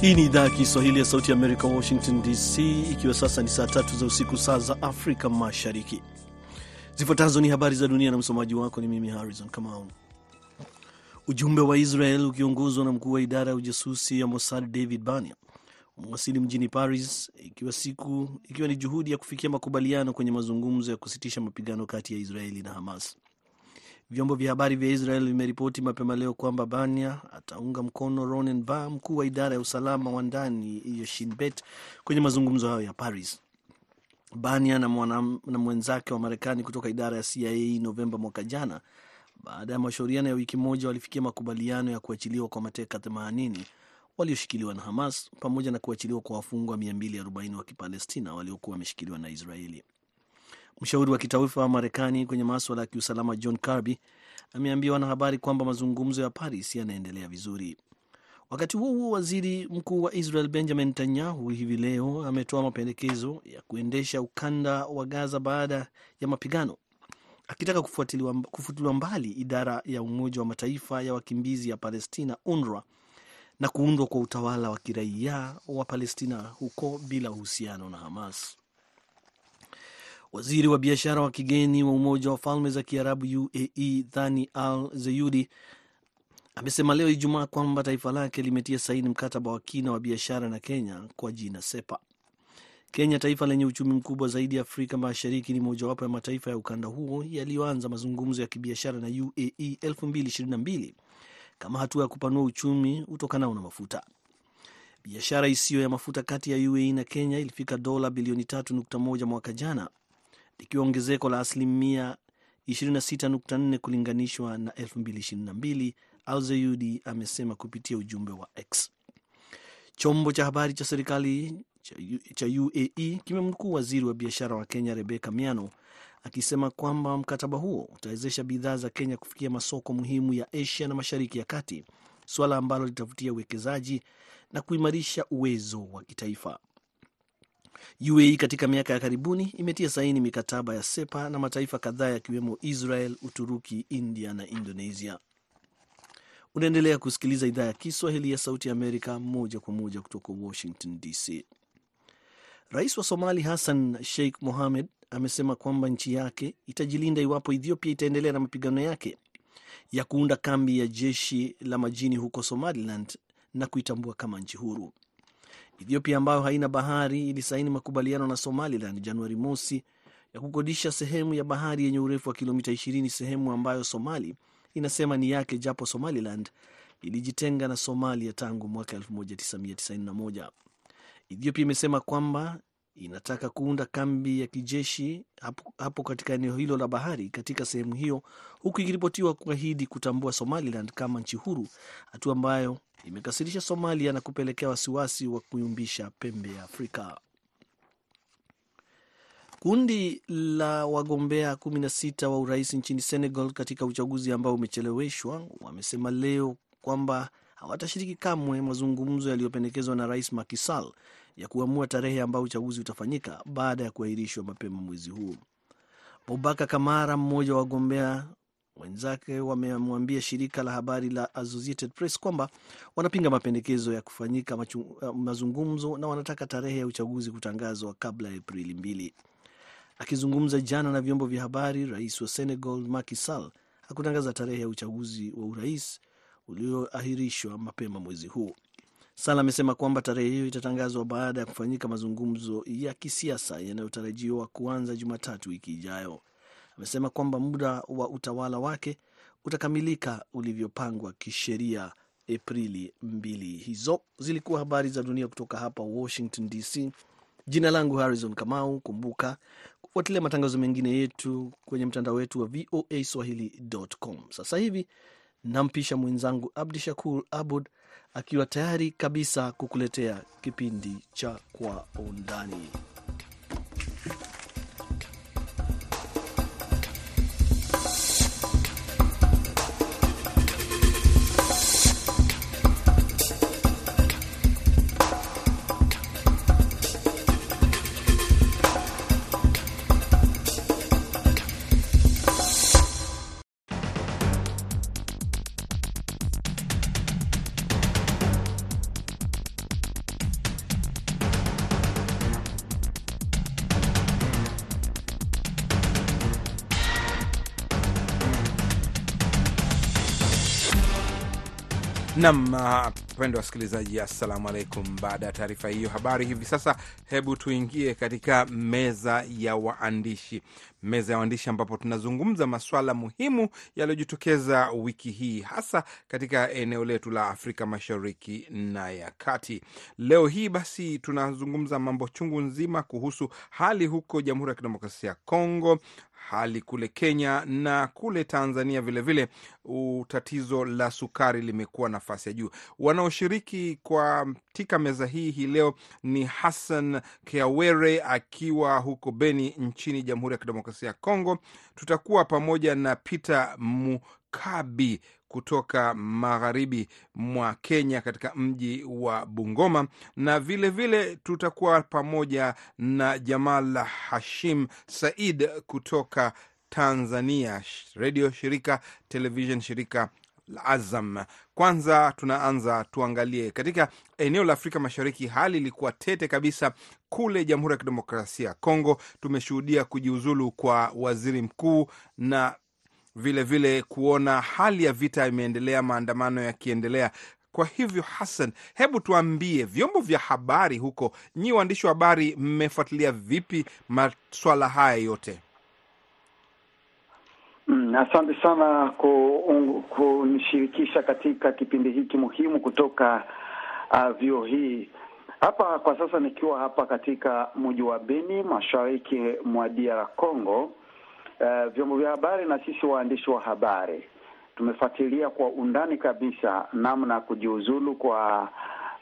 Hii ni idhaa ya Kiswahili ya Sauti ya Amerika, Washington DC, ikiwa sasa ni saa tatu za usiku, saa za Afrika Mashariki. Zifuatazo ni habari za dunia na msomaji wako ni mimi Harrison Kamau. Ujumbe wa Israel ukiongozwa na mkuu wa idara ya ujasusi ya Mossad David Bania umewasili mjini Paris ikiwa, siku, ikiwa ni juhudi ya kufikia makubaliano kwenye mazungumzo ya kusitisha mapigano kati ya Israeli na Hamas. Vyombo vya habari vya Israel vimeripoti mapema leo kwamba Bania ataunga mkono Ronen Bar, mkuu wa idara ya usalama wa ndani ya Bet kwenye mazungumzo hayo ya Paris. Bania na, na mwenzake wa Marekani kutoka idara ya CIA Novemba mwaka jana, baada ya mashauriano ya wiki moja, walifikia makubaliano ya kuachiliwa kwa mateka 80 walioshikiliwa na Hamas pamoja na kuachiliwa kwa wafungwa 240 wa Kipalestina waliokuwa wameshikiliwa na Israeli. Mshauri wa kitaifa wa Marekani kwenye maswala ya kiusalama John Kirby ameambia wanahabari kwamba mazungumzo ya Paris yanaendelea vizuri. Wakati huo huo, waziri mkuu wa Israel Benjamin Netanyahu hivi leo ametoa mapendekezo ya kuendesha ukanda wa Gaza baada ya mapigano, akitaka kufutiliwa mbali idara ya Umoja wa Mataifa ya wakimbizi ya Palestina, UNRWA, na kuundwa kwa utawala wa kiraia wa Palestina huko bila uhusiano na Hamas. Waziri wa biashara wa kigeni wa Umoja wa Falme za Kiarabu UAE Thani Al Zeyudi amesema leo Ijumaa kwamba taifa lake limetia saini mkataba wa kina wa biashara na Kenya kwa jina SEPA. Kenya, taifa lenye uchumi mkubwa zaidi Afrika Mashariki, ni mojawapo ya mataifa ya ukanda huo yaliyoanza mazungumzo ya kibiashara na UAE 2022 kama hatua ya kupanua uchumi utokanao na mafuta. Biashara isiyo ya mafuta kati ya UAE na Kenya ilifika dola bilioni 3.1 mwaka jana, likiwa ongezeko la asilimia 26.4 kulinganishwa na 2022, Alzayudi amesema kupitia ujumbe wa X. Chombo cha habari cha serikali cha UAE kimemnukuu waziri wa biashara wa Kenya Rebecca Miano akisema kwamba mkataba huo utawezesha bidhaa za Kenya kufikia masoko muhimu ya Asia na Mashariki ya Kati, suala ambalo litavutia uwekezaji na kuimarisha uwezo wa kitaifa. UAE katika miaka ya karibuni imetia saini mikataba ya SEPA na mataifa kadhaa yakiwemo Israel, Uturuki, India na Indonesia. Unaendelea kusikiliza idhaa ya Kiswahili ya Sauti ya Amerika moja kwa moja kutoka Washington DC. Rais wa Somali Hassan Sheikh Mohamed amesema kwamba nchi yake itajilinda iwapo Ethiopia itaendelea na mapigano yake ya kuunda kambi ya jeshi la majini huko Somaliland na kuitambua kama nchi huru. Ethiopia ambayo haina bahari ilisaini makubaliano na Somaliland Januari mosi ya kukodisha sehemu ya bahari yenye urefu wa kilomita 20, sehemu ambayo Somali inasema ni yake, japo Somaliland ilijitenga na Somalia tangu mwaka 1991. Ethiopia imesema kwamba inataka kuunda kambi ya kijeshi hapo, hapo katika eneo hilo la bahari katika sehemu hiyo, huku ikiripotiwa kuahidi kutambua Somaliland kama nchi huru, hatua ambayo imekasirisha Somalia na kupelekea wasiwasi wa kuyumbisha pembe ya Afrika. Kundi la wagombea 16 wa urais nchini Senegal katika uchaguzi ambao umecheleweshwa wamesema leo kwamba hawatashiriki kamwe mazungumzo yaliyopendekezwa na rais Macky Sall ya kuamua tarehe ambayo uchaguzi utafanyika baada ya kuahirishwa mapema mwezi huu. Bobaka Kamara, mmoja wa wagombea wenzake, wamemwambia shirika la habari la Associated Press kwamba wanapinga mapendekezo ya kufanyika machu, mazungumzo na wanataka tarehe ya uchaguzi kutangazwa kabla ya Aprili mbili. Akizungumza jana na vyombo vya habari, rais wa Senegal Macky Sall hakutangaza tarehe ya uchaguzi wa urais ulioahirishwa mapema mwezi huu. Sala amesema kwamba tarehe hiyo itatangazwa baada ya kufanyika mazungumzo ya kisiasa yanayotarajiwa kuanza Jumatatu wiki ijayo. Amesema kwamba muda wa utawala wake utakamilika ulivyopangwa kisheria Aprili mbili. Hizo zilikuwa habari za dunia kutoka hapa Washington DC. Jina langu Harrison Kamau. Kumbuka kufuatilia matangazo mengine yetu kwenye mtandao wetu wa VOA Swahili.com. Sasa hivi nampisha mwenzangu Abdi Shakur Abud akiwa tayari kabisa kukuletea kipindi cha Kwa Undani. Nam wapendwa wasikilizaji, assalamu alaikum. Baada ya taarifa hiyo habari, hivi sasa hebu tuingie katika meza ya waandishi, meza ya waandishi ambapo tunazungumza masuala muhimu yaliyojitokeza wiki hii, hasa katika eneo letu la Afrika Mashariki na ya Kati. Leo hii basi tunazungumza mambo chungu nzima kuhusu hali huko Jamhuri ya Kidemokrasia ya Kongo, hali kule Kenya na kule Tanzania vilevile vile, tatizo la sukari limekuwa nafasi ya juu. Wanaoshiriki katika meza hii hii leo ni Hassan Kiawere akiwa huko Beni nchini Jamhuri ya Kidemokrasia ya Kongo. Tutakuwa pamoja na Peter Mukabi kutoka magharibi mwa Kenya katika mji wa Bungoma, na vilevile vile tutakuwa pamoja na Jamal Hashim Said kutoka Tanzania, redio shirika, television shirika la Azam. Kwanza tunaanza tuangalie katika eneo la Afrika Mashariki, hali ilikuwa tete kabisa kule Jamhuri ya Kidemokrasia ya Kongo. Tumeshuhudia kujiuzulu kwa waziri mkuu na vilevile vile kuona hali ya vita imeendelea, maandamano yakiendelea. Kwa hivyo, Hassan, hebu tuambie, vyombo vya habari huko, nyi waandishi wa habari, mmefuatilia vipi maswala haya yote? Mm, asante sana kunishirikisha katika kipindi hiki muhimu kutoka uh, vyuo hii hapa kwa sasa, nikiwa hapa katika mji wa Beni, mashariki mwa DR Congo. Uh, vyombo vya habari na sisi waandishi wa habari. Tumefuatilia kwa undani kabisa namna ya kujiuzulu kwa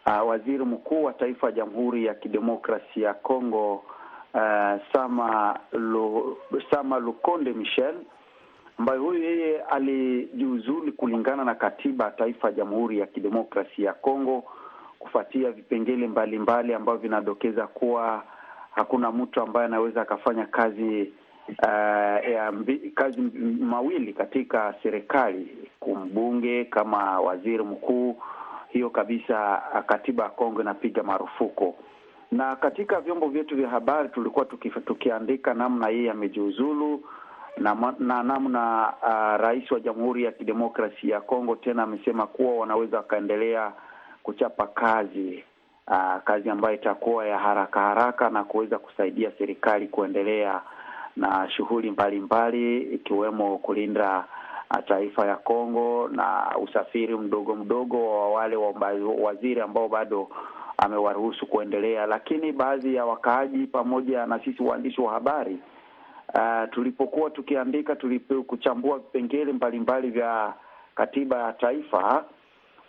uh, waziri mkuu wa taifa ya Jamhuri ya Kidemokrasia ya Kongo uh, Sama Lu, Sama Lukonde Michel ambaye huyu yeye alijiuzulu kulingana na katiba ya taifa ya Jamhuri ya Kidemokrasia ya Kongo kufuatia vipengele mbalimbali ambavyo vinadokeza kuwa hakuna mtu ambaye anaweza akafanya kazi Uh, ya mbi, kazi mawili katika serikali, kumbunge kama waziri mkuu. Hiyo kabisa katiba ya Kongo inapiga marufuku, na katika vyombo vyetu vya habari tulikuwa tuki, tukiandika namna yeye amejiuzulu na, na namna uh, rais wa Jamhuri ya Kidemokrasia ya Kongo tena amesema kuwa wanaweza wakaendelea kuchapa kazi uh, kazi ambayo itakuwa ya haraka haraka na kuweza kusaidia serikali kuendelea na shughuli mbalimbali ikiwemo kulinda taifa ya Kongo na usafiri mdogo mdogo wa wale wa waziri ambao bado amewaruhusu kuendelea. Lakini baadhi ya wakaaji pamoja na sisi waandishi wa habari uh, tulipokuwa tukiandika, tulipo kuchambua vipengele mbalimbali vya katiba ya taifa,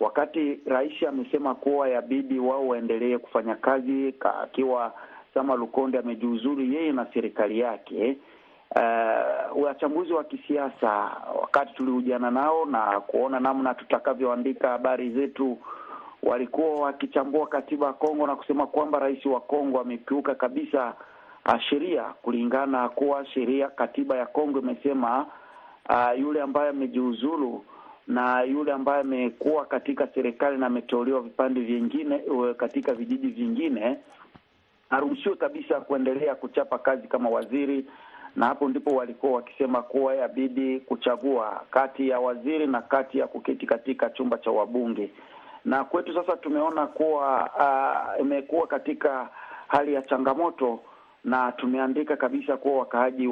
wakati rais amesema kuwa yabidi wao waendelee kufanya kazi akiwa Sama Lukonde amejiuzuru yeye na serikali yake. Uh, wachambuzi wa kisiasa wakati tulihujiana nao na kuona namna tutakavyoandika habari zetu, walikuwa wakichambua katiba ya Kongo na kusema kwamba rais wa Kongo amekiuka kabisa sheria, kulingana kuwa sheria, katiba ya Kongo imesema uh, yule ambaye amejiuzulu na yule ambaye amekuwa katika serikali na ametolewa vipande vingine katika vijiji vingine haruhusiwe kabisa kuendelea kuchapa kazi kama waziri, na hapo ndipo walikuwa wakisema kuwa yabidi kuchagua kati ya waziri na kati ya kuketi katika chumba cha wabunge. Na kwetu sasa tumeona kuwa uh, imekuwa katika hali ya changamoto, na tumeandika kabisa kuwa wakaaji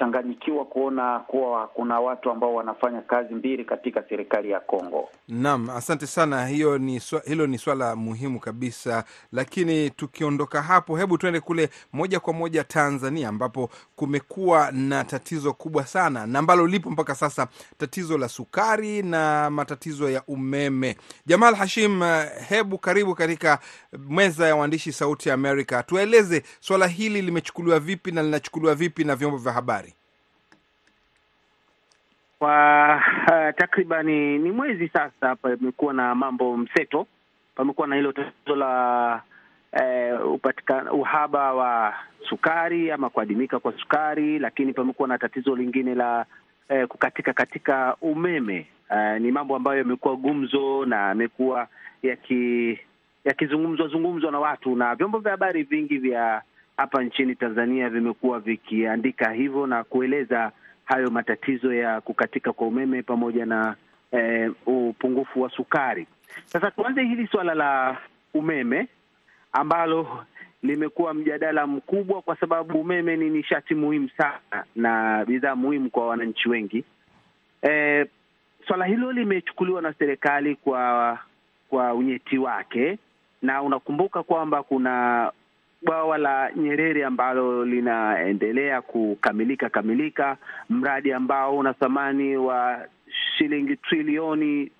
wamechanganyikiwa kuona kuwa kuna watu ambao wanafanya kazi mbili katika serikali ya Kongo. Naam, asante sana. Hiyo ni hilo ni swala muhimu kabisa, lakini tukiondoka hapo, hebu tuende kule moja kwa moja Tanzania, ambapo kumekuwa na tatizo kubwa sana na ambalo lipo mpaka sasa, tatizo la sukari na matatizo ya umeme. Jamal Hashim, hebu karibu katika meza ya waandishi Sauti ya Amerika, tueleze swala hili limechukuliwa vipi na linachukuliwa vipi na vyombo vya habari? Kwa uh, takribani ni mwezi sasa, pamekuwa na mambo mseto. Pamekuwa na hilo tatizo la uh, upatikana uhaba wa sukari ama kuadimika kwa sukari, lakini pamekuwa na tatizo lingine la uh, kukatika katika umeme. Uh, ni mambo ambayo yamekuwa gumzo na yamekuwa yaki yakizungumzwa zungumzwa na watu na vyombo vya habari vingi vya hapa nchini Tanzania vimekuwa vikiandika hivyo na kueleza hayo matatizo ya kukatika kwa umeme pamoja na eh, upungufu wa sukari. Sasa tuanze hili suala la umeme ambalo limekuwa mjadala mkubwa, kwa sababu umeme ni nishati muhimu sana na bidhaa muhimu kwa wananchi wengi. Eh, swala hilo limechukuliwa na serikali kwa kwa unyeti wake, na unakumbuka kwamba kuna bwawa la Nyerere ambalo linaendelea kukamilika kamilika, mradi ambao una thamani wa shilingi trilioni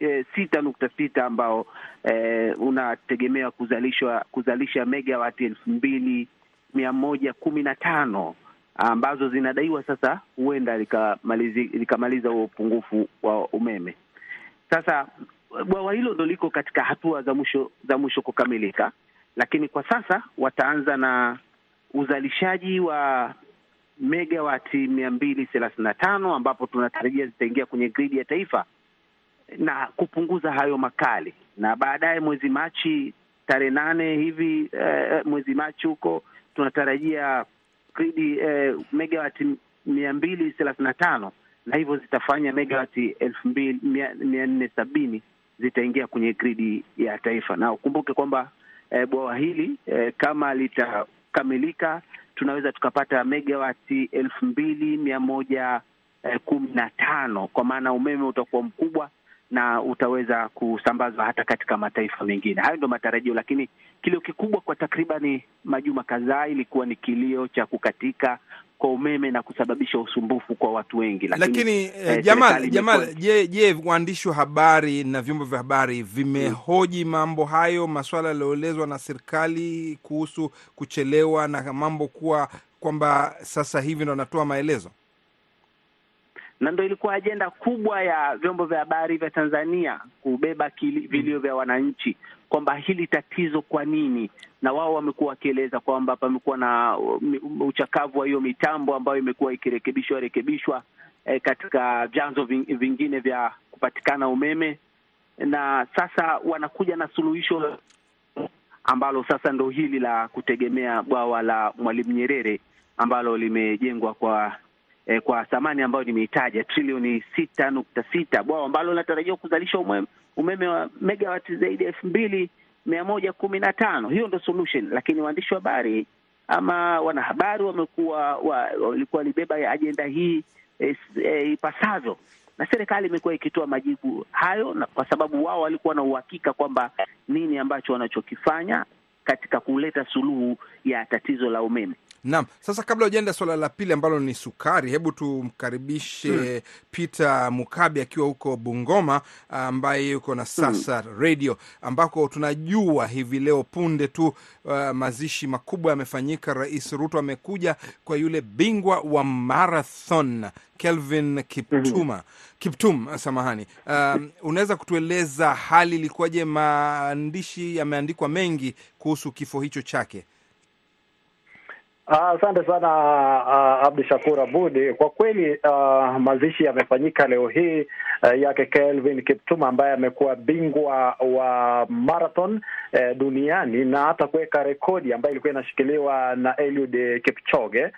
e, sita nukta sita ambao e, unategemewa kuzalishwa kuzalisha megawati elfu mbili mia moja kumi na tano ambazo zinadaiwa sasa huenda likamaliza huo upungufu wa umeme. Sasa bwawa hilo ndo liko katika hatua za mwisho za mwisho kukamilika, lakini kwa sasa wataanza na uzalishaji wa megawati mia mbili thelathini na tano ambapo tunatarajia zitaingia kwenye gridi ya taifa na kupunguza hayo makali, na baadaye mwezi Machi tarehe nane hivi eh, mwezi Machi huko tunatarajia gridi eh, megawati mia mbili thelathini na tano na hivyo zitafanya megawati elfu mbili mia nne sabini zitaingia kwenye gridi ya taifa. Na ukumbuke kwamba eh, bwawa hili e, kama litakamilika tunaweza tukapata megawati elfu mbili mia moja eh, kumi na tano kwa maana umeme utakuwa mkubwa na utaweza kusambazwa hata katika mataifa mengine. Hayo ndio matarajio, lakini kilio kikubwa kwa takribani majuma kadhaa ilikuwa ni kilio cha kukatika kwa umeme na kusababisha usumbufu kwa watu wengi. Lakini, lakini eh, Jamal, Jamal, je, je, waandishi wa habari na vyombo vya habari vimehoji hmm, mambo hayo, masuala yaliyoelezwa na serikali kuhusu kuchelewa na mambo kuwa kwamba sasa hivi ndo wanatoa maelezo? Na ndo ilikuwa ajenda kubwa ya vyombo vya habari vya Tanzania kubeba vilio vya wananchi kwamba hili tatizo kwa nini, na wao wamekuwa wakieleza kwamba pamekuwa na uchakavu wa hiyo mitambo ambayo imekuwa ikirekebishwa rekebishwa eh, katika vyanzo vingine vya kupatikana umeme, na sasa wanakuja na suluhisho ambalo sasa ndo hili la kutegemea bwawa la Mwalimu Nyerere ambalo limejengwa kwa Eh, kwa thamani ambayo nimeitaja trilioni sita nukta sita bwawa ambalo linatarajiwa kuzalisha umeme, umeme wa megawati zaidi ya elfu mbili mia moja kumi na tano. Hiyo ndo solution, lakini waandishi wa habari ama wanahabari wamekuwa walikuwa walibeba ajenda hii eh, eh, ipasavyo, na serikali imekuwa ikitoa majibu hayo, na kwa sababu wao walikuwa na uhakika kwamba nini ambacho wanachokifanya katika kuleta suluhu ya tatizo la umeme. Naam, sasa kabla hujaenda swala la pili ambalo ni sukari, hebu tumkaribishe hmm, Peter Mukabi akiwa huko Bungoma, ambaye yuko na sasa hmm, radio ambako tunajua hivi leo punde tu uh, mazishi makubwa yamefanyika. Rais Ruto amekuja kwa yule bingwa wa marathon Kelvin Kiptuma, Kiptum, samahani. Um, unaweza kutueleza hali ilikuwaje? Maandishi yameandikwa mengi kuhusu kifo hicho chake. Asante uh, sana uh, Abdu Shakur Abudi. Kwa kweli uh, mazishi yamefanyika leo hii uh, yake Kelvin Kiptuma ambaye amekuwa bingwa wa marathon uh, duniani na hata kuweka rekodi ambayo ilikuwa inashikiliwa na Eliud Kipchoge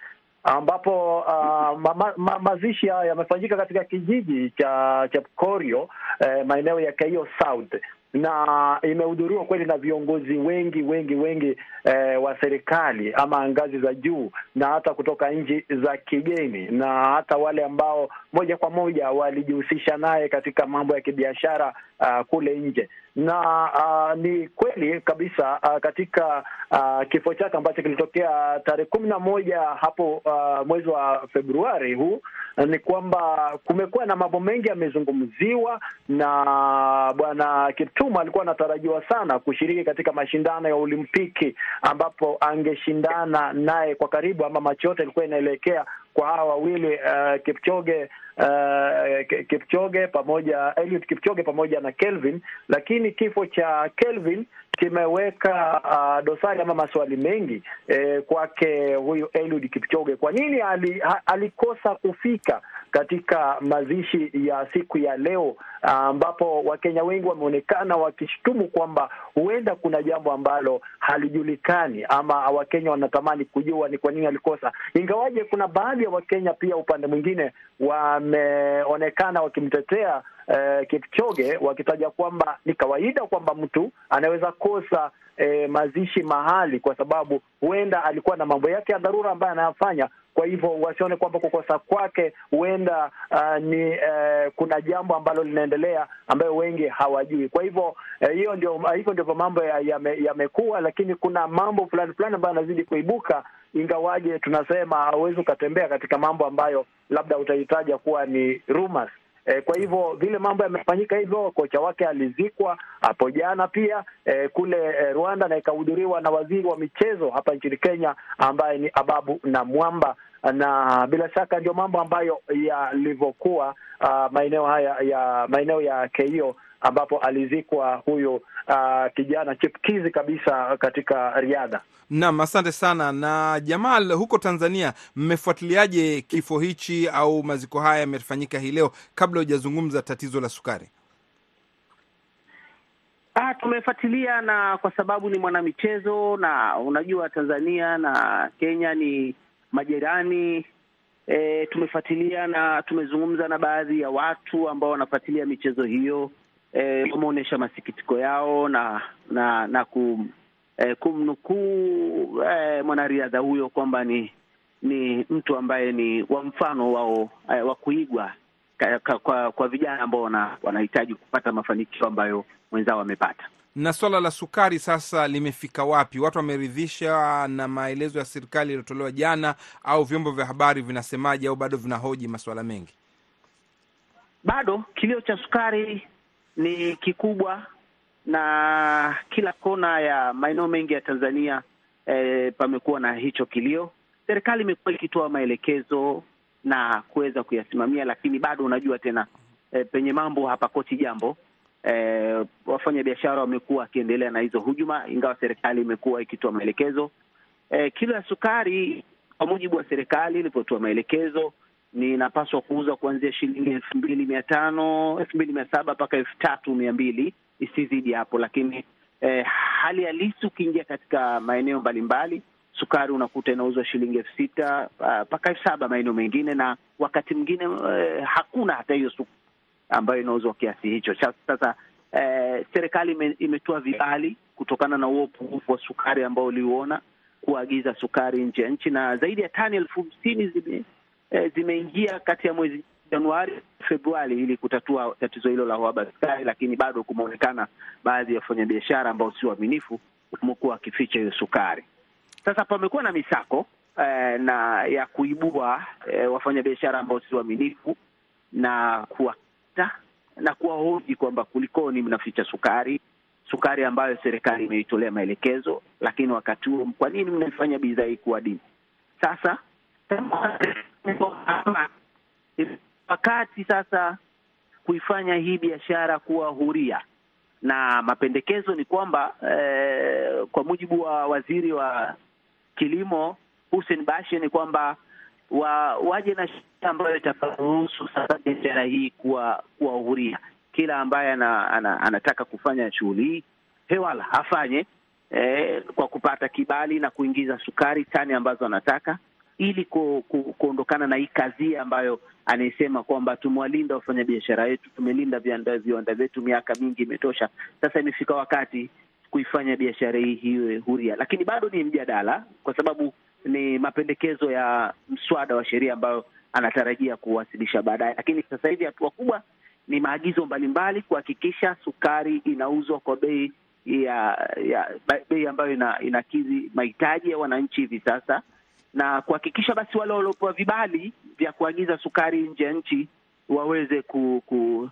ambapo uh, ma, ma, mazishi haya yamefanyika katika kijiji cha Chepkorio eh, maeneo ya Keio South na imehudhuriwa kweli na viongozi wengi wengi wengi eh, wa serikali ama ngazi za juu na hata kutoka nchi za kigeni na hata wale ambao moja kwa moja walijihusisha naye katika mambo ya kibiashara uh, kule nje. Na uh, ni kweli kabisa uh, katika uh, kifo chake ambacho kilitokea tarehe kumi na moja hapo uh, mwezi wa Februari huu ni kwamba kumekuwa na mambo mengi yamezungumziwa, na bwana kituma alikuwa anatarajiwa sana kushiriki katika mashindano ya Olimpiki ambapo angeshindana naye kwa karibu, ama macho yote ilikuwa inaelekea kwa hawa wawili uh, Kipchoge uh, Kipchoge pamoja Eliud Kipchoge pamoja na Kelvin, lakini kifo cha Kelvin kimeweka uh, dosari ama maswali mengi eh, kwake huyu Eliud Kipchoge. Kwa nini ali, ha, alikosa kufika katika mazishi ya siku ya leo ambapo Wakenya wengi wameonekana wakishtumu kwamba huenda kuna jambo ambalo halijulikani ama Wakenya wanatamani kujua ni kwa nini alikosa, ingawaje kuna baadhi ya Wakenya pia upande mwingine wameonekana wakimtetea eh, Kipchoge wakitaja kwamba ni kawaida kwamba mtu anaweza kosa eh, mazishi mahali kwa sababu huenda alikuwa na mambo yake ya dharura ambayo anayafanya. Kwa hivyo wasione kwamba kukosa kwake huenda uh, ni uh, kuna jambo ambalo linaendelea ambayo wengi hawajui. Kwa hivyo hiyo uh, ndio hivyo ndivyo mambo yamekuwa ya, ya lakini kuna mambo fulani fulani ambayo yanazidi kuibuka, ingawaje tunasema hauwezi ukatembea katika mambo ambayo labda utahitaja kuwa ni rumors. E, kwa hivyo vile mambo yamefanyika hivyo, kocha wake alizikwa hapo jana pia e, kule e, Rwanda na ikahudhuriwa na waziri wa michezo hapa nchini Kenya ambaye ni Ababu na Mwamba, na bila shaka ndio mambo ambayo yalivyokuwa maeneo haya ya maeneo ya Keio ambapo alizikwa huyo uh, kijana chipkizi kabisa katika riadha. Naam, asante sana. Na Jamal, huko Tanzania, mmefuatiliaje kifo hichi au maziko haya yamefanyika hii leo, kabla hujazungumza tatizo la sukari? Ah, tumefuatilia na kwa sababu ni mwanamichezo na unajua Tanzania na Kenya ni majirani. E, tumefuatilia na tumezungumza na baadhi ya watu ambao wanafuatilia michezo hiyo wameonyesha e, masikitiko yao na na na kum, e, kumnukuu e, mwanariadha huyo kwamba ni ni mtu ambaye ni wa mfano wao e, wa kuigwa kwa, kwa, kwa vijana ambao wanahitaji kupata mafanikio ambayo mwenzao wamepata. Na swala la sukari sasa limefika wapi? Watu wameridhisha na maelezo ya serikali yaliyotolewa jana, au vyombo vya habari vinasemaje, au bado vinahoji masuala mengi? Bado kilio cha sukari ni kikubwa na kila kona ya maeneo mengi ya Tanzania eh, pamekuwa na hicho kilio. Serikali imekuwa ikitoa maelekezo na kuweza kuyasimamia, lakini bado unajua tena eh, penye mambo hapakoti jambo. Eh, wafanya biashara wamekuwa wakiendelea na hizo hujuma, ingawa serikali imekuwa ikitoa maelekezo. eh, kilo ya sukari kwa mujibu wa serikali ilipotoa maelekezo ninapaswa kuuza kuanzia shilingi elfu mbili mia tano elfu mbili mia saba mpaka elfu tatu mia mbili isizidi hapo. Lakini eh, hali halisi ukiingia katika maeneo mbalimbali, sukari unakuta inauzwa shilingi elfu sita mpaka elfu saba maeneo mengine, na wakati mwingine eh, hakuna hata hiyo sukari ambayo inauzwa kiasi hicho. Sasa eh, serikali imetoa vibali kutokana na huo upungufu wa sukari ambao uliuona, kuagiza sukari nje ya nchi, na zaidi ya tani elfu hamsini zime E, zimeingia kati ya mwezi Januari Februari ili kutatua tatizo hilo la uhaba sukari, lakini bado kumeonekana baadhi ya wafanyabiashara ambao si waaminifu wamekuwa wakificha hiyo sukari. Sasa pamekuwa na misako eh, na ya kuibua eh, wafanyabiashara ambao si waaminifu na kuwakata na kuwahoji kwamba kulikoni mnaficha sukari, sukari ambayo serikali imeitolea maelekezo, lakini wakati huo kwa nini mnaifanya bidhaa hii kuwa dini? Sasa wakati sasa kuifanya hii biashara kuwa huria, na mapendekezo ni kwamba eh, kwa mujibu wa waziri wa kilimo Hussein Bashe ni kwamba wa, waje na sheria ambayo itakaruhusu sasa biashara hii kuwa kuwa huria. Kila ambaye ana, ana, anataka kufanya shughuli hii hewala afanye eh, kwa kupata kibali na kuingiza sukari tani ambazo anataka ili ku, ku, kuondokana na hii kazi ambayo anaisema kwamba tumewalinda wafanyabiashara wetu, tumelinda viwanda vyetu miaka mingi imetosha. Sasa imefika wakati kuifanya biashara hii hiwe huria, lakini bado ni mjadala, kwa sababu ni mapendekezo ya mswada wa sheria ambayo anatarajia kuwasilisha baadaye. Lakini sasa hivi hatua kubwa ni maagizo mbalimbali kuhakikisha sukari inauzwa kwa bei ya, ya bei ambayo ina, inakidhi mahitaji ya wananchi hivi sasa na kuhakikisha basi wale waliopewa vibali vya kuagiza sukari nje ya nchi waweze ku, ku,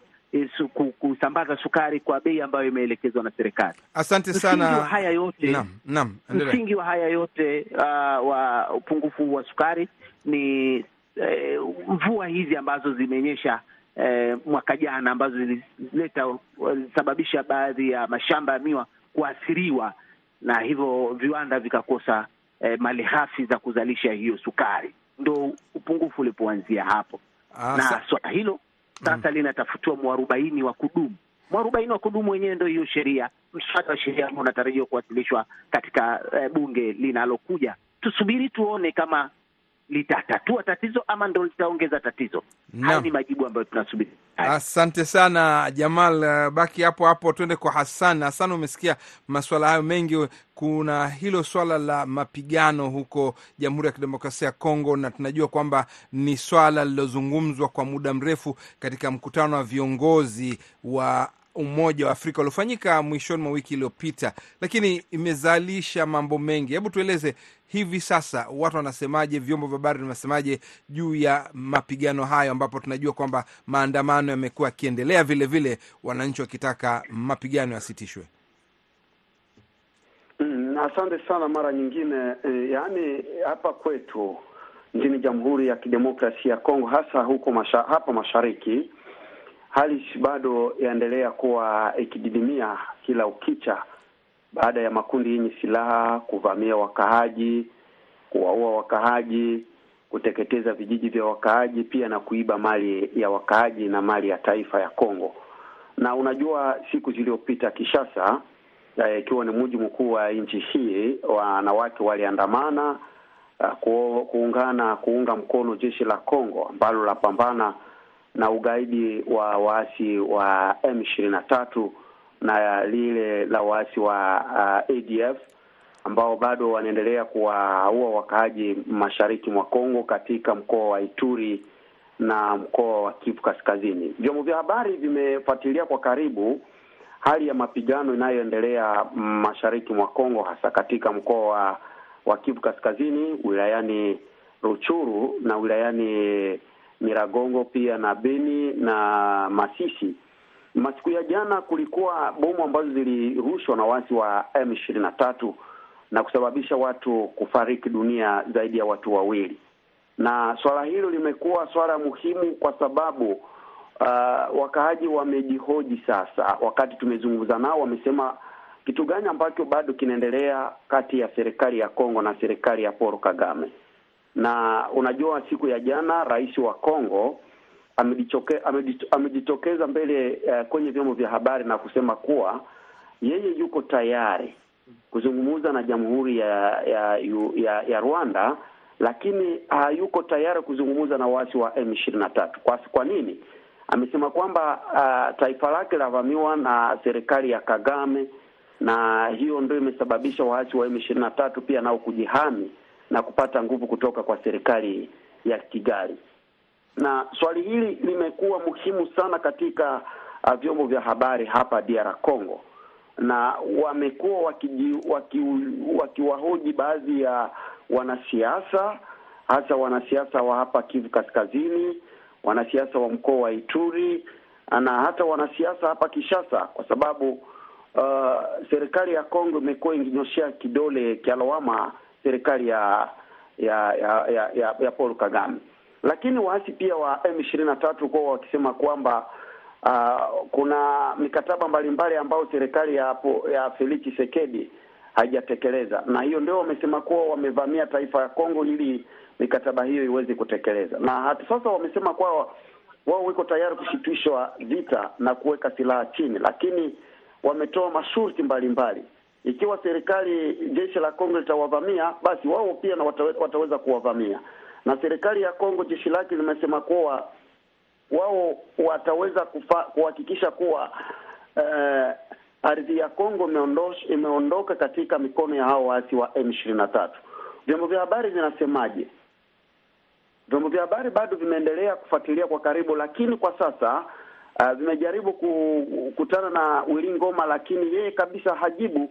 kusambaza sukari kwa bei ambayo imeelekezwa na serikali. Asante sana. Msingi wa haya yote, naam, naam, msingi wa haya yote uh, wa upungufu wa sukari ni eh, mvua hizi ambazo zimenyesha eh, mwaka jana ambazo zilileta zilisababisha baadhi ya mashamba ya miwa kuathiriwa na hivyo viwanda vikakosa Eh, malighafi za kuzalisha hiyo sukari, ndo upungufu ulipoanzia hapo. Asa. Na swala hilo sasa linatafutiwa mwarobaini wa kudumu. Mwarobaini wa kudumu wenyewe ndo hiyo sheria, mswada wa sheria ambao unatarajiwa kuwasilishwa katika eh, bunge linalokuja. Tusubiri tuone kama litatatua tatizo ama ndo litaongeza tatizo. Hayo ni majibu ambayo tunasubiri. Asante sana Jamal. Uh, baki hapo hapo, tuende kwa Hasan. Hasan, umesikia masuala hayo mengi. Kuna hilo swala la mapigano huko Jamhuri ya Kidemokrasia ya Kongo, na tunajua kwamba ni swala lilozungumzwa kwa muda mrefu katika mkutano wa viongozi wa Umoja wa Afrika uliofanyika mwishoni mwa wiki iliyopita, lakini imezalisha mambo mengi. Hebu tueleze hivi sasa watu wanasemaje, vyombo vya habari vinasemaje juu ya mapigano hayo, ambapo tunajua kwamba maandamano yamekuwa yakiendelea, vile vile wananchi wakitaka mapigano yasitishwe. Mm, asante sana mara nyingine e, yaani hapa kwetu nchini Jamhuri ya Kidemokrasia ya Kongo hasa huko masha, hapa mashariki hali bado yaendelea kuwa ikididimia kila ukicha baada ya makundi yenye silaha kuvamia wakaaji, kuwaua wakaaji, kuteketeza vijiji vya wakaaji, pia na kuiba mali ya wakaaji na mali ya taifa ya Kongo. Na unajua siku zilizopita Kishasa eh, ikiwa ni mji mkuu wa nchi hii, wanawake waliandamana uh, kuungana kuunga mkono jeshi la Kongo ambalo linapambana na ugaidi wa waasi wa M ishirini na tatu na lile la waasi wa uh, ADF ambao bado wanaendelea kuwaua wakaaji mashariki mwa Kongo katika mkoa wa Ituri na mkoa wa Kivu Kaskazini. Vyombo vya habari vimefuatilia kwa karibu hali ya mapigano inayoendelea mashariki mwa Kongo, hasa katika mkoa wa, wa Kivu Kaskazini, wilayani Ruchuru na wilayani Miragongo pia na Beni na Masisi. Masiku ya jana kulikuwa bomu ambazo zilirushwa na wasi wa M ishirini na tatu na kusababisha watu kufariki dunia zaidi ya watu wawili, na swala hilo limekuwa swala muhimu kwa sababu uh, wakaaji wamejihoji sasa. Wakati tumezungumza nao, wamesema kitu gani ambacho bado kinaendelea kati ya serikali ya Kongo na serikali ya Paul Kagame. Na unajua siku ya jana rais wa Kongo amejitokeza mbele uh, kwenye vyombo vya habari na kusema kuwa yeye yuko tayari kuzungumza na jamhuri ya ya, ya ya Rwanda, lakini hayuko tayari kuzungumza na waasi wa M ishirini na tatu. Kwa, kwa nini? Amesema kwamba uh, taifa lake lavamiwa na serikali ya Kagame na hiyo ndio imesababisha waasi wa M ishirini na tatu pia nao kujihami na kupata nguvu kutoka kwa serikali ya Kigali. Na swali hili limekuwa muhimu sana katika uh, vyombo vya habari hapa DR Congo na wamekuwa wakiwahoji waki, waki baadhi ya wanasiasa hasa wanasiasa wa hapa Kivu Kaskazini, wanasiasa wa mkoa wa Ituri na hata wanasiasa hapa Kishasa, kwa sababu uh, serikali ya Kongo imekuwa ikinyoshea kidole cha lawama serikali ya ya ya, ya, ya, ya Paul Kagame, lakini waasi pia wa M ishirini na tatu kuwa wakisema kwamba Uh, kuna mikataba mbalimbali ambayo serikali ya ya Felix Tshisekedi haijatekeleza, na hiyo ndio wamesema kuwa wamevamia taifa ya Kongo ili mikataba hiyo iweze kutekeleza, na hata sasa wamesema kuwa wao wiko tayari kusitishwa vita na kuweka silaha chini, lakini wametoa masharti mbalimbali. Ikiwa serikali jeshi la Kongo litawavamia, basi wao pia na watawe, wataweza kuwavamia, na serikali ya Kongo jeshi lake limesema kuwa wao wataweza kuhakikisha kuwa eh, ardhi ya Kongo imeondoka katika mikono ya hao waasi wa M ishirini na tatu. Vyombo vya habari vinasemaje? Vyombo vya habari bado vimeendelea kufuatilia kwa karibu, lakini kwa sasa uh, vimejaribu kukutana na Willy Ngoma, lakini yeye kabisa hajibu,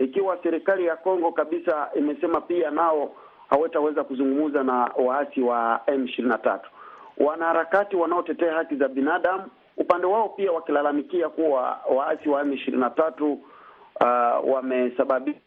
ikiwa serikali ya Kongo kabisa imesema pia nao hawataweza kuzungumza na waasi wa M ishirini na tatu. Wanaharakati wanaotetea haki za binadamu upande wao pia wakilalamikia kuwa waasi wa M ishirini na tatu uh, wamesababisha.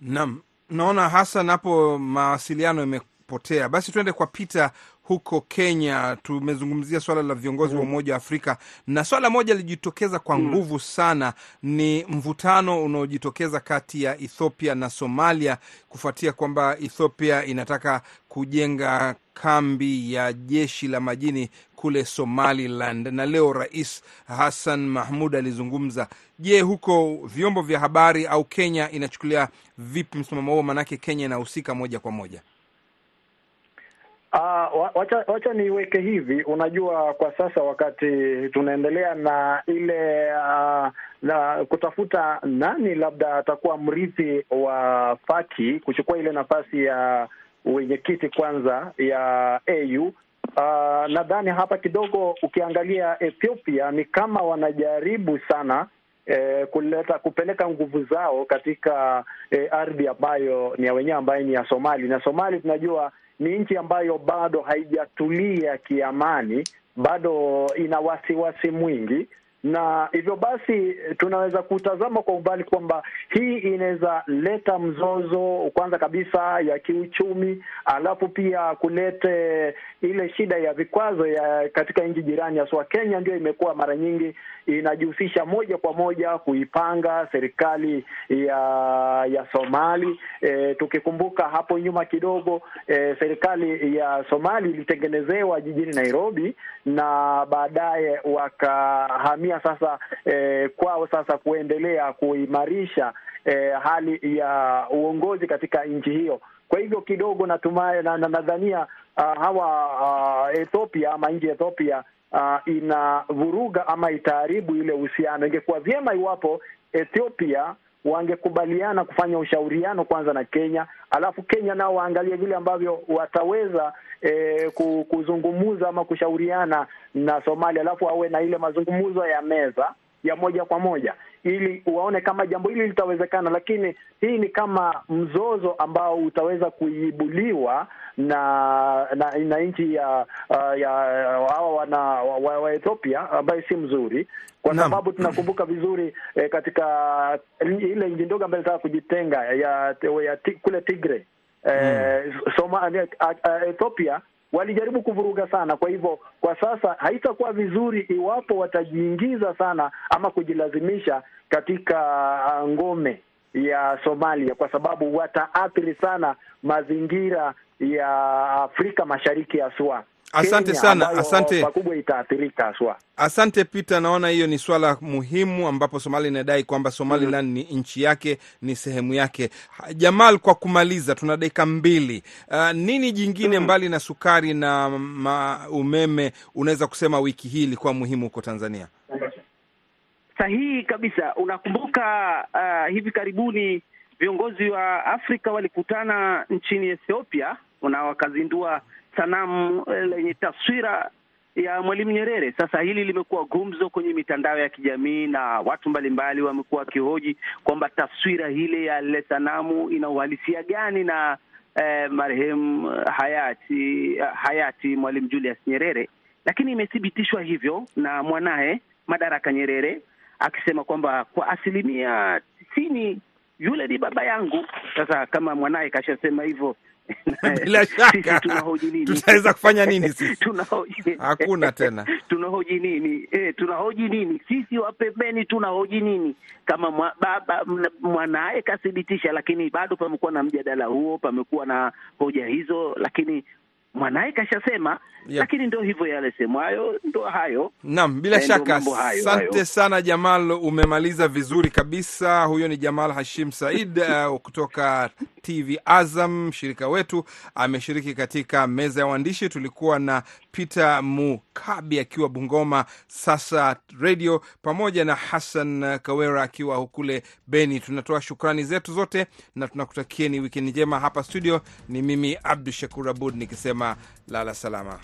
Naam, naona hasa napo mawasiliano imepotea. Basi tuende kwa Peter huko Kenya, tumezungumzia swala la viongozi wa Umoja wa Afrika na swala moja lilijitokeza kwa nguvu sana ni mvutano unaojitokeza kati ya Ethiopia na Somalia kufuatia kwamba Ethiopia inataka kujenga kambi ya jeshi la majini kule Somaliland, na leo Rais Hassan Mahmud alizungumza. Je, huko vyombo vya habari au Kenya inachukulia vipi msimamo huo? Maanake Kenya inahusika moja kwa moja. Uh, wacha, wacha niweke hivi. Unajua, kwa sasa wakati tunaendelea na ile uh, na kutafuta nani labda atakuwa mrithi wa Faki kuchukua ile nafasi ya wenyekiti kwanza ya AU. Uh, nadhani hapa kidogo ukiangalia Ethiopia ni kama wanajaribu sana eh, kuleta kupeleka nguvu zao katika eh, ardhi ambayo ni ya wenyewe ambayo ni ya Somali, na Somali tunajua ni nchi ambayo bado haijatulia kiamani, bado ina wasiwasi mwingi, na hivyo basi tunaweza kutazama kwa umbali kwamba hii inaweza leta mzozo kwanza kabisa ya kiuchumi, alafu pia kulete ile shida ya vikwazo ya katika nchi jirani, haswa Kenya ndio imekuwa mara nyingi inajihusisha moja kwa moja kuipanga serikali ya ya Somali. E, tukikumbuka hapo nyuma kidogo e, serikali ya Somali ilitengenezewa jijini Nairobi na baadaye wakahamia sasa eh, kwao sasa kuendelea kuimarisha eh, hali ya uongozi katika nchi hiyo. Kwa hivyo kidogo natumai na nadhania uh, hawa uh, Ethiopia ama nchi ya Ethiopia uh, inavuruga ama itaharibu ile uhusiano. Ingekuwa vyema iwapo Ethiopia wangekubaliana kufanya ushauriano kwanza na Kenya, alafu Kenya nao waangalie vile ambavyo wataweza eh, kuzungumuza ama kushauriana na Somalia, alafu awe na ile mazungumzo ya meza ya moja kwa moja ili waone kama jambo hili litawezekana, lakini hii ni kama mzozo ambao utaweza kuibuliwa na na, na nchi ya uh, ya hawa wana wa, wa Ethiopia ambayo si mzuri kwa sababu tunakumbuka vizuri eh, katika ile nchi ndogo ambayo ilitaka kujitenga ya, ya kule Tigre eh, mm. Somalia, Ethiopia walijaribu kuvuruga sana. Kwa hivyo kwa sasa haitakuwa vizuri iwapo watajiingiza sana ama kujilazimisha katika ngome ya Somalia, kwa sababu wataathiri sana mazingira ya Afrika Mashariki haswa. Asante sana, asante pakubwa itaathirika haswa. Asante Peter, naona hiyo ni swala muhimu ambapo Somalia inadai kwamba Somaliland mm -hmm. ni nchi yake, ni sehemu yake. Jamal, kwa kumaliza, tuna dakika mbili. Uh, nini jingine mm -hmm. mbali na sukari na ma umeme unaweza kusema wiki hii ilikuwa muhimu huko Tanzania? Sahihi kabisa. Unakumbuka uh, hivi karibuni viongozi wa Afrika walikutana nchini Ethiopia na wakazindua sanamu lenye taswira ya Mwalimu Nyerere. Sasa hili limekuwa gumzo kwenye mitandao ya kijamii na watu mbalimbali wamekuwa wakihoji kwamba taswira hile ya lile sanamu ina uhalisia gani na eh, marehemu hayati hayati Mwalimu Julius Nyerere, lakini imethibitishwa hivyo na mwanaye Madaraka Nyerere akisema kwamba kwa asilimia tisini yule ni baba yangu. Sasa kama mwanaye kashasema hivyo bila shaka tutaweza kufanya nini sisi? Tunahoji hakuna tena, tunahoji nini? E, tunahoji nini sisi wa pembeni? Tunahoji nini kama mwa, baba mwanaye kathibitisha, lakini bado pamekuwa na mjadala huo, pamekuwa na hoja hizo, lakini mwanaye kashasema Yep. lakini ndo hivyo yale semwayo ndo hayo. Naam, bila Eh, shaka. Asante sana Jamal, umemaliza vizuri kabisa. Huyo ni Jamal Hashim Said uh, kutoka TV Azam, mshirika wetu, ameshiriki katika meza ya waandishi. Tulikuwa na Peter Mukabi akiwa Bungoma sasa radio, pamoja na Hassan Kawera akiwa kule Beni. Tunatoa shukrani zetu zote na tunakutakieni wikendi njema. Hapa studio ni mimi Abdu Shakur Abud nikisema lala salama.